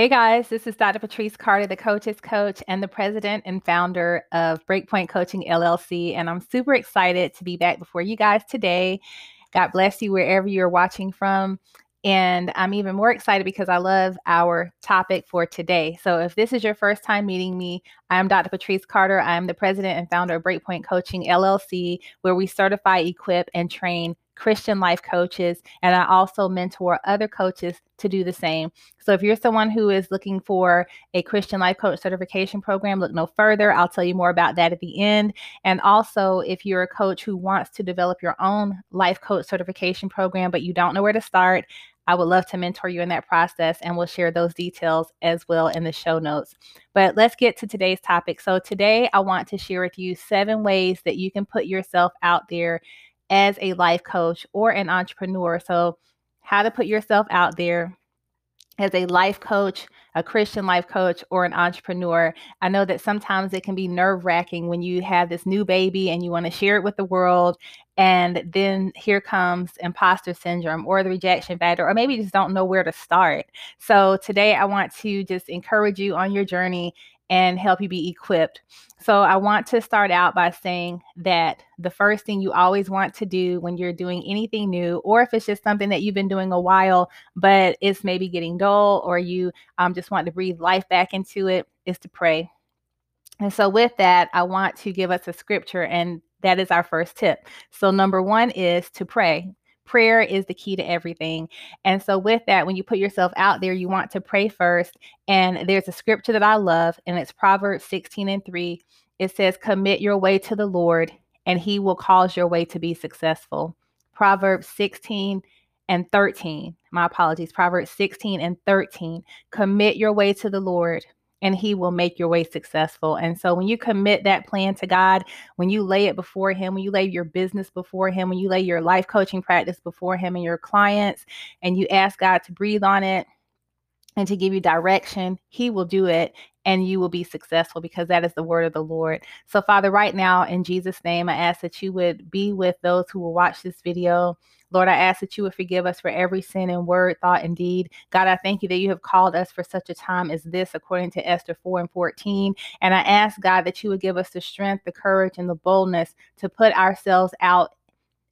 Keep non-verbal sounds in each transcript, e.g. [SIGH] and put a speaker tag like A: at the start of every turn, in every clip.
A: Hey guys, this is Dr. Patrice Carter, the Coach's Coach and the president and founder of Breakpoint Coaching LLC. And I'm super excited to be back before you guys today. God bless you wherever you're watching from. And I'm even more excited because I love our topic for today. So, if this is your first time meeting me, I'm Dr. Patrice Carter. I'm the president and founder of Breakpoint Coaching LLC, where we certify, equip, and train Christian life coaches, and I also mentor other coaches to do the same. So if you're someone who is looking for a Christian life coach certification program, look no further. I'll tell you more about that at the end. And also, if you're a coach who wants to develop your own life coach certification program, but you don't know where to start, I would love to mentor you in that process, and we'll share those details as well in the show notes. But let's get to today's topic. So, today I want to share with you seven ways that you can put yourself out there as a life coach or an entrepreneur. So, how to put yourself out there as a life coach, a Christian life coach, or an entrepreneur. I know that sometimes it can be nerve wracking when you have this new baby and you want to share it with the world. And then here comes imposter syndrome or the rejection factor, or maybe you just don't know where to start. So, today I want to just encourage you on your journey and help you be equipped. So, I want to start out by saying that the first thing you always want to do when you're doing anything new, or if it's just something that you've been doing a while, but it's maybe getting dull, or you um, just want to breathe life back into it, is to pray. And so, with that, I want to give us a scripture, and that is our first tip. So, number one is to pray prayer is the key to everything. And so, with that, when you put yourself out there, you want to pray first. And there's a scripture that I love, and it's Proverbs 16 and 3. It says, Commit your way to the Lord, and he will cause your way to be successful. Proverbs 16 and 13. My apologies. Proverbs 16 and 13. Commit your way to the Lord, and he will make your way successful. And so when you commit that plan to God, when you lay it before him, when you lay your business before him, when you lay your life coaching practice before him and your clients, and you ask God to breathe on it and to give you direction, he will do it and you will be successful because that is the word of the Lord. So, Father, right now, in Jesus' name, I ask that you would be with those who will watch this video. Lord, I ask that you would forgive us for every sin in word, thought, and deed. God, I thank you that you have called us for such a time as this, according to Esther 4 and 14. And I ask, God, that you would give us the strength, the courage, and the boldness to put ourselves out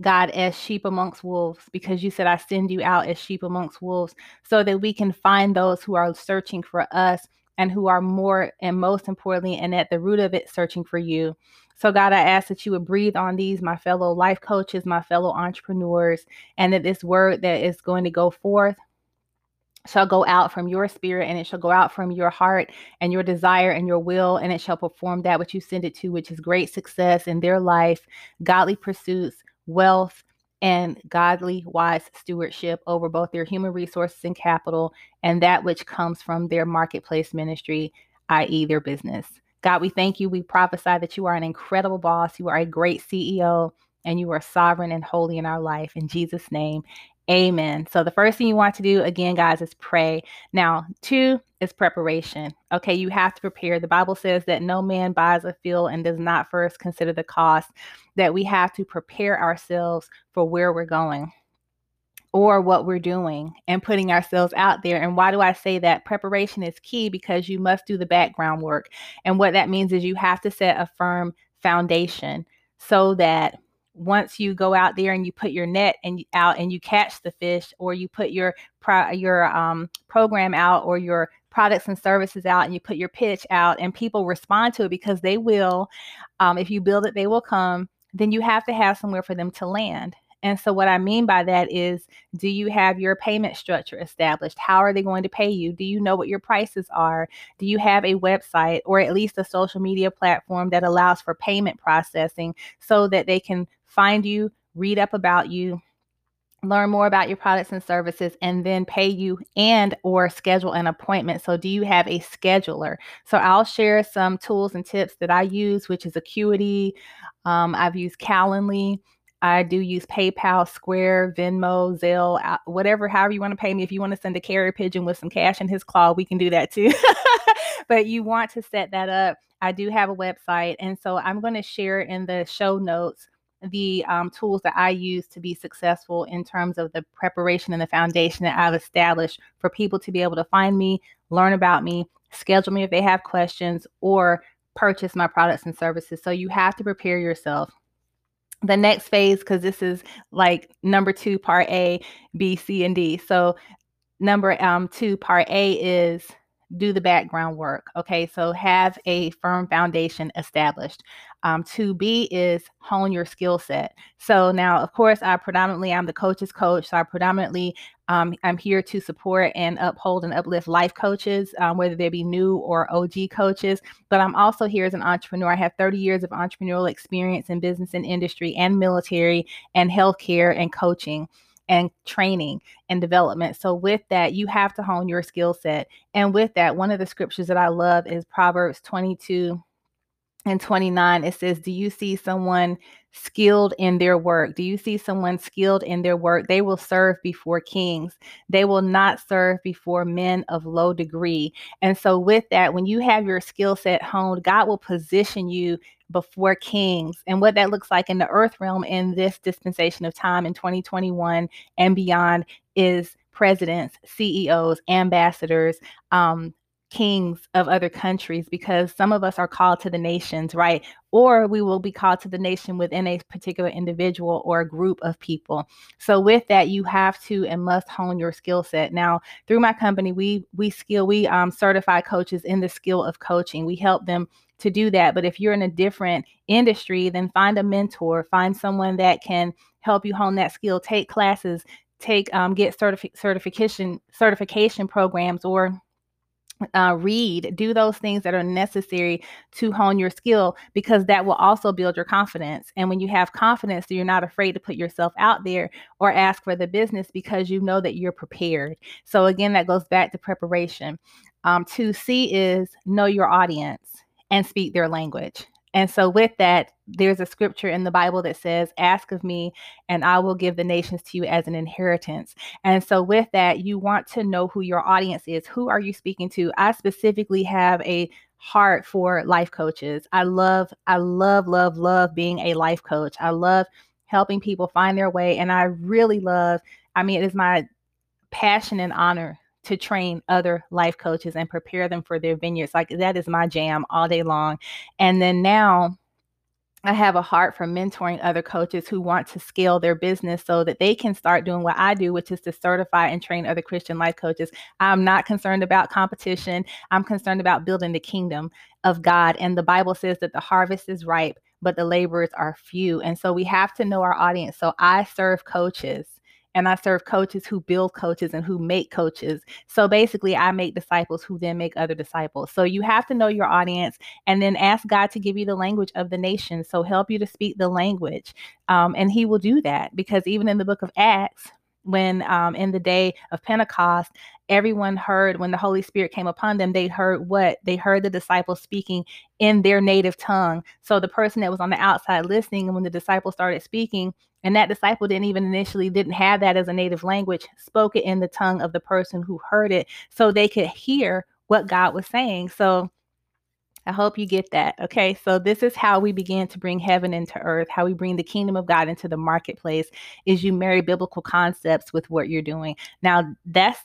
A: God, as sheep amongst wolves, because you said, I send you out as sheep amongst wolves, so that we can find those who are searching for us and who are more and most importantly, and at the root of it, searching for you. So, God, I ask that you would breathe on these, my fellow life coaches, my fellow entrepreneurs, and that this word that is going to go forth shall go out from your spirit and it shall go out from your heart and your desire and your will, and it shall perform that which you send it to, which is great success in their life, godly pursuits, wealth, and godly, wise stewardship over both their human resources and capital and that which comes from their marketplace ministry, i.e., their business. God, we thank you. We prophesy that you are an incredible boss. You are a great CEO and you are sovereign and holy in our life. In Jesus' name, amen. So, the first thing you want to do, again, guys, is pray. Now, two is preparation. Okay, you have to prepare. The Bible says that no man buys a field and does not first consider the cost, that we have to prepare ourselves for where we're going or what we're doing and putting ourselves out there. And why do I say that? Preparation is key because you must do the background work. And what that means is you have to set a firm foundation so that once you go out there and you put your net and out and you catch the fish or you put your pro, your um, program out or your products and services out and you put your pitch out and people respond to it because they will um, if you build it they will come then you have to have somewhere for them to land and so, what I mean by that is do you have your payment structure established? How are they going to pay you? Do you know what your prices are? Do you have a website or at least a social media platform that allows for payment processing so that they can find you, read up about you? learn more about your products and services and then pay you and or schedule an appointment so do you have a scheduler so i'll share some tools and tips that i use which is acuity um, i've used calendly I do use PayPal, Square, Venmo, Zelle, whatever, however you want to pay me. If you want to send a carrier pigeon with some cash in his claw, we can do that too. [LAUGHS] but you want to set that up. I do have a website. And so I'm going to share in the show notes the um, tools that I use to be successful in terms of the preparation and the foundation that I've established for people to be able to find me, learn about me, schedule me if they have questions, or purchase my products and services. So you have to prepare yourself. The next phase, because this is like number two, part A, B, C, and D. So number um, two, part A is do the background work. Okay, so have a firm foundation established. Um, 2B is hone your skill set. So now, of course, I predominantly I'm the coach's coach. So I predominantly um, I'm here to support and uphold and uplift life coaches, um, whether they be new or OG coaches. But I'm also here as an entrepreneur. I have 30 years of entrepreneurial experience in business and industry and military and healthcare and coaching and training and development. So, with that, you have to hone your skill set. And with that, one of the scriptures that I love is Proverbs 22 and 29 it says do you see someone skilled in their work? Do you see someone skilled in their work? They will serve before kings. They will not serve before men of low degree. And so with that when you have your skill set honed god will position you before kings. And what that looks like in the earth realm in this dispensation of time in 2021 and beyond is presidents ceos ambassadors um, kings of other countries because some of us are called to the nations, right? Or we will be called to the nation within a particular individual or a group of people. So with that, you have to and must hone your skill set. Now, through my company, we we skill we um, certify coaches in the skill of coaching. We help them to do that. But if you're in a different industry, then find a mentor, find someone that can help you hone that skill. Take classes, take um, get certifi- certification certification programs or uh, read, do those things that are necessary to hone your skill because that will also build your confidence. And when you have confidence, you're not afraid to put yourself out there or ask for the business because you know that you're prepared. So, again, that goes back to preparation. Um, 2C is know your audience and speak their language. And so, with that, there's a scripture in the Bible that says, Ask of me, and I will give the nations to you as an inheritance. And so, with that, you want to know who your audience is. Who are you speaking to? I specifically have a heart for life coaches. I love, I love, love, love being a life coach. I love helping people find their way. And I really love, I mean, it is my passion and honor to train other life coaches and prepare them for their vineyards. Like that is my jam all day long. And then now I have a heart for mentoring other coaches who want to scale their business so that they can start doing what I do, which is to certify and train other Christian life coaches. I'm not concerned about competition. I'm concerned about building the kingdom of God. And the Bible says that the harvest is ripe, but the laborers are few. And so we have to know our audience. So I serve coaches and I serve coaches who build coaches and who make coaches. So basically, I make disciples who then make other disciples. So you have to know your audience and then ask God to give you the language of the nation. So help you to speak the language. Um, and He will do that because even in the book of Acts, when um, in the day of Pentecost, everyone heard when the Holy Spirit came upon them, they heard what? They heard the disciples speaking in their native tongue. So the person that was on the outside listening, and when the disciples started speaking, and that disciple didn't even initially didn't have that as a native language, spoke it in the tongue of the person who heard it so they could hear what God was saying. So I hope you get that. Okay. So this is how we begin to bring heaven into earth, how we bring the kingdom of God into the marketplace is you marry biblical concepts with what you're doing. Now that's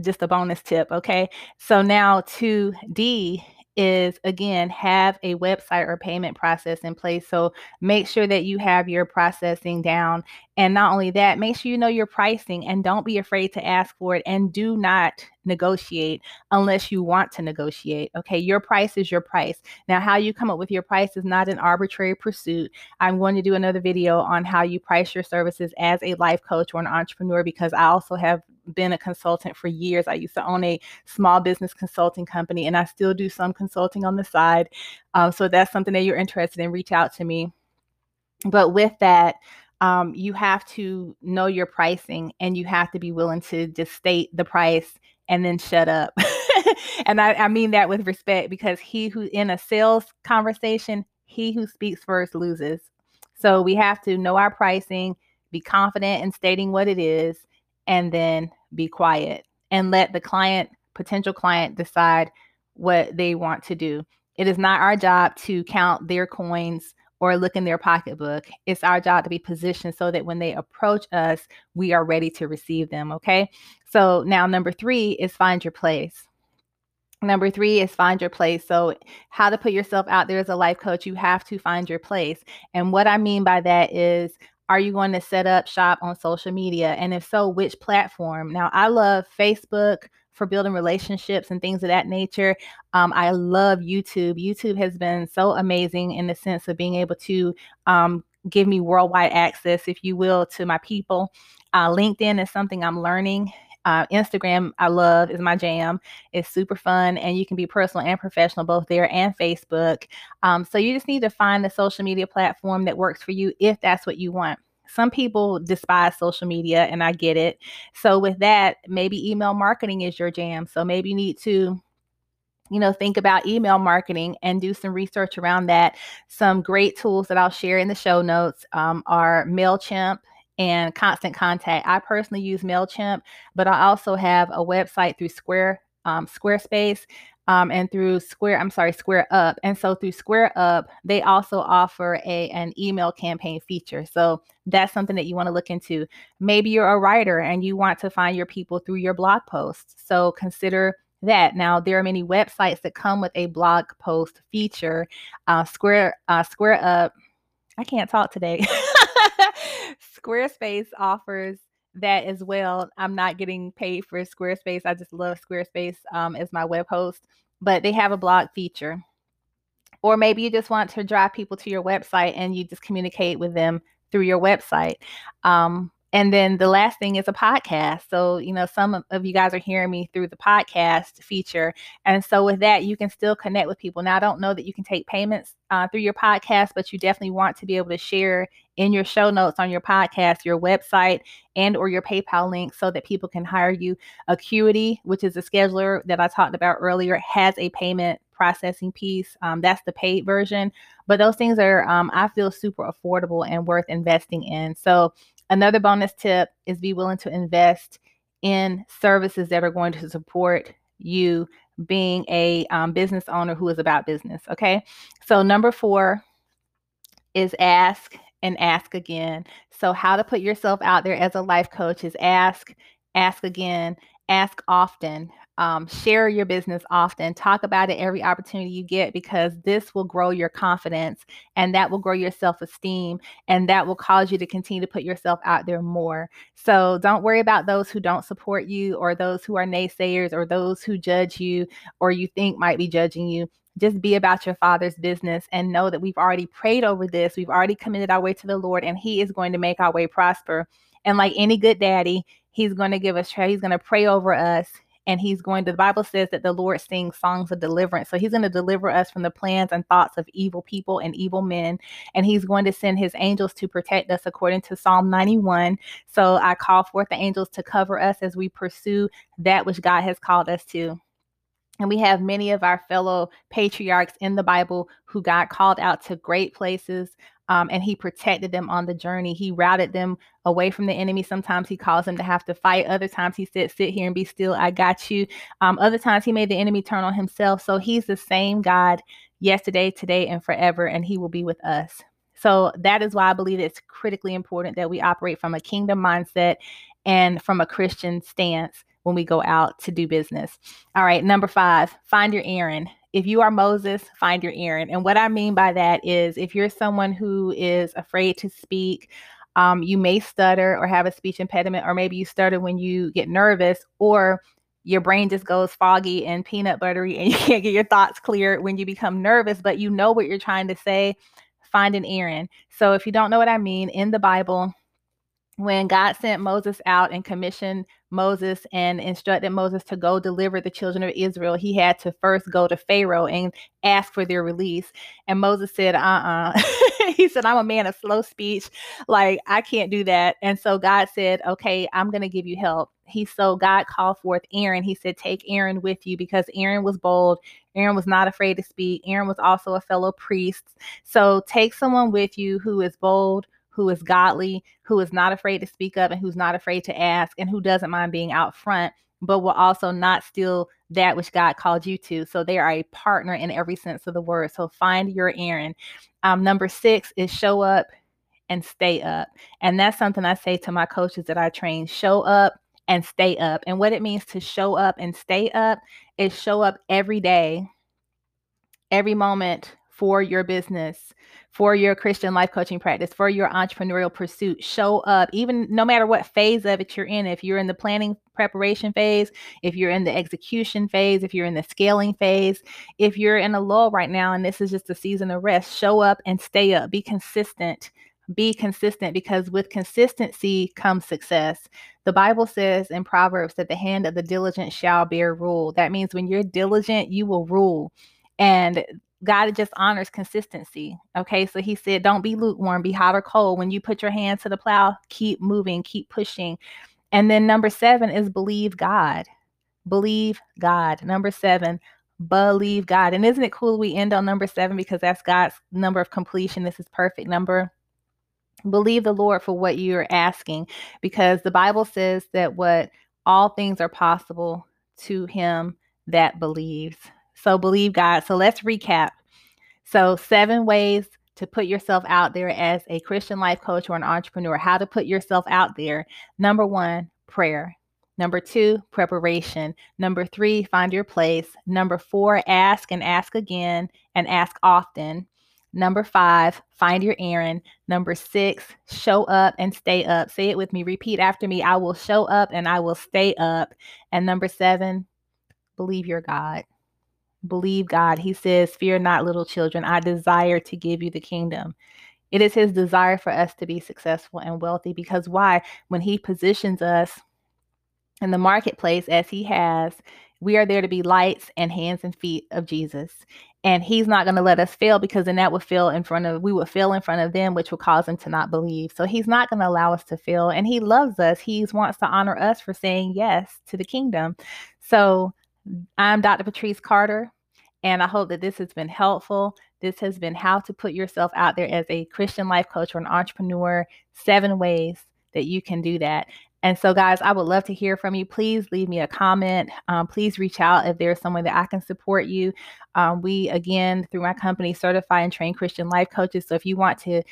A: just a bonus tip. Okay. So now 2D is again have a website or payment process in place. So make sure that you have your processing down. And not only that, make sure you know your pricing and don't be afraid to ask for it and do not negotiate unless you want to negotiate. Okay, your price is your price. Now, how you come up with your price is not an arbitrary pursuit. I'm going to do another video on how you price your services as a life coach or an entrepreneur because I also have been a consultant for years. I used to own a small business consulting company and I still do some consulting on the side. Um, so that's something that you're interested in, reach out to me. But with that, um, you have to know your pricing and you have to be willing to just state the price and then shut up. [LAUGHS] and I, I mean that with respect because he who in a sales conversation, he who speaks first loses. So we have to know our pricing, be confident in stating what it is, and then be quiet and let the client, potential client, decide what they want to do. It is not our job to count their coins or look in their pocketbook. It's our job to be positioned so that when they approach us, we are ready to receive them. Okay. So now, number three is find your place. Number three is find your place. So, how to put yourself out there as a life coach, you have to find your place. And what I mean by that is, are you going to set up shop on social media? And if so, which platform? Now, I love Facebook for building relationships and things of that nature. Um, I love YouTube. YouTube has been so amazing in the sense of being able to um, give me worldwide access, if you will, to my people. Uh, LinkedIn is something I'm learning uh, Instagram, I love, is my jam. It's super fun, and you can be personal and professional both there and Facebook. Um, so you just need to find the social media platform that works for you if that's what you want. Some people despise social media, and I get it. So, with that, maybe email marketing is your jam. So, maybe you need to you know, think about email marketing and do some research around that. Some great tools that I'll share in the show notes um, are MailChimp and Constant Contact. I personally use MailChimp, but I also have a website through Square um, Squarespace um, and through Square, I'm sorry, Square Up. And so through Square Up, they also offer a an email campaign feature. So that's something that you want to look into. Maybe you're a writer and you want to find your people through your blog posts. So consider that. Now there are many websites that come with a blog post feature. Uh, Square uh, Square Up. I can't talk today. [LAUGHS] [LAUGHS] Squarespace offers that as well. I'm not getting paid for Squarespace. I just love Squarespace um, as my web host, but they have a blog feature. Or maybe you just want to drive people to your website and you just communicate with them through your website. Um, and then the last thing is a podcast. So, you know, some of you guys are hearing me through the podcast feature. And so, with that, you can still connect with people. Now, I don't know that you can take payments uh, through your podcast, but you definitely want to be able to share in your show notes on your podcast, your website, and or your PayPal link so that people can hire you. Acuity, which is a scheduler that I talked about earlier, has a payment processing piece. Um, that's the paid version. But those things are, um, I feel, super affordable and worth investing in. So Another bonus tip is be willing to invest in services that are going to support you being a um, business owner who is about business. Okay. So, number four is ask and ask again. So, how to put yourself out there as a life coach is ask, ask again, ask often um, share your business often talk about it every opportunity you get because this will grow your confidence and that will grow your self-esteem and that will cause you to continue to put yourself out there more. So don't worry about those who don't support you or those who are naysayers or those who judge you or you think might be judging you. Just be about your father's business and know that we've already prayed over this we've already committed our way to the lord and he is going to make our way prosper. And like any good daddy he's going to give us he's going to pray over us and he's going to the bible says that the lord sings songs of deliverance. So he's going to deliver us from the plans and thoughts of evil people and evil men and he's going to send his angels to protect us according to psalm 91 so i call forth the angels to cover us as we pursue that which god has called us to. And we have many of our fellow patriarchs in the Bible who got called out to great places um, and he protected them on the journey. He routed them away from the enemy. Sometimes he caused them to have to fight. Other times he said, Sit here and be still. I got you. Um, other times he made the enemy turn on himself. So he's the same God yesterday, today, and forever, and he will be with us. So that is why I believe it's critically important that we operate from a kingdom mindset and from a Christian stance when we go out to do business. All right, number five, find your Aaron. If you are Moses, find your Aaron. And what I mean by that is if you're someone who is afraid to speak, um, you may stutter or have a speech impediment, or maybe you stutter when you get nervous, or your brain just goes foggy and peanut buttery and [LAUGHS] you can't get your thoughts clear when you become nervous, but you know what you're trying to say. Find an Aaron. So if you don't know what I mean, in the Bible, when God sent Moses out and commissioned Moses and instructed Moses to go deliver the children of Israel, he had to first go to Pharaoh and ask for their release. And Moses said, uh uh-uh. uh [LAUGHS] he said, I'm a man of slow speech. Like, I can't do that. And so God said, Okay, I'm going to give you help. He so God called forth Aaron. He said, Take Aaron with you because Aaron was bold. Aaron was not afraid to speak. Aaron was also a fellow priest. So take someone with you who is bold, who is godly, who is not afraid to speak up and who's not afraid to ask and who doesn't mind being out front, but will also not steal that which God called you to. So they are a partner in every sense of the word. So find your Aaron. Um, number six is show up and stay up. And that's something I say to my coaches that I train show up and stay up. And what it means to show up and stay up is show up every day, every moment for your business, for your Christian life coaching practice, for your entrepreneurial pursuit. Show up, even no matter what phase of it you're in. If you're in the planning preparation phase, if you're in the execution phase, if you're in the scaling phase, if you're in a lull right now and this is just a season of rest, show up and stay up. Be consistent. Be consistent because with consistency comes success. The Bible says in Proverbs that the hand of the diligent shall bear rule. That means when you're diligent, you will rule. And God just honors consistency. Okay. So he said, don't be lukewarm, be hot or cold. When you put your hand to the plow, keep moving, keep pushing. And then number seven is believe God. Believe God. Number seven, believe God. And isn't it cool we end on number seven because that's God's number of completion? This is perfect number. Believe the Lord for what you're asking because the Bible says that what all things are possible to him that believes. So believe God. So let's recap. So, seven ways to put yourself out there as a Christian life coach or an entrepreneur. How to put yourself out there. Number one, prayer. Number two, preparation. Number three, find your place. Number four, ask and ask again and ask often. Number five, find your Aaron. Number six, show up and stay up. Say it with me. Repeat after me. I will show up and I will stay up. And number seven, believe your God believe God. He says, Fear not, little children. I desire to give you the kingdom. It is his desire for us to be successful and wealthy because why? When he positions us in the marketplace as he has, we are there to be lights and hands and feet of Jesus. And he's not going to let us fail because then that would fail in front of, we would fail in front of them, which will cause them to not believe. So he's not going to allow us to fail. And he loves us. He wants to honor us for saying yes to the kingdom. So I'm Dr. Patrice Carter. And I hope that this has been helpful. This has been how to put yourself out there as a Christian life coach or an entrepreneur, seven ways that you can do that. And so, guys, I would love to hear from you. Please leave me a comment. Um, please reach out if there's someone that I can support you. Um, we, again, through my company, certify and train Christian life coaches. So if you want to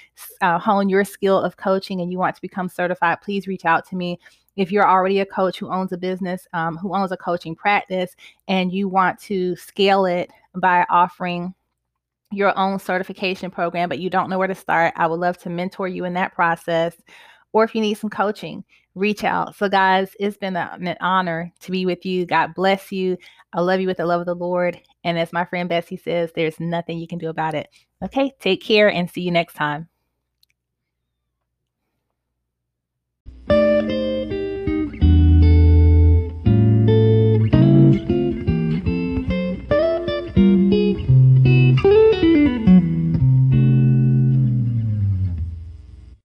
A: uh, hone your skill of coaching and you want to become certified, please reach out to me if you're already a coach who owns a business, um, who owns a coaching practice, and you want to scale it by offering your own certification program, but you don't know where to start, I would love to mentor you in that process. Or if you need some coaching, reach out. So, guys, it's been an honor to be with you. God bless you. I love you with the love of the Lord. And as my friend Bessie says, there's nothing you can do about it. Okay, take care and see you next time.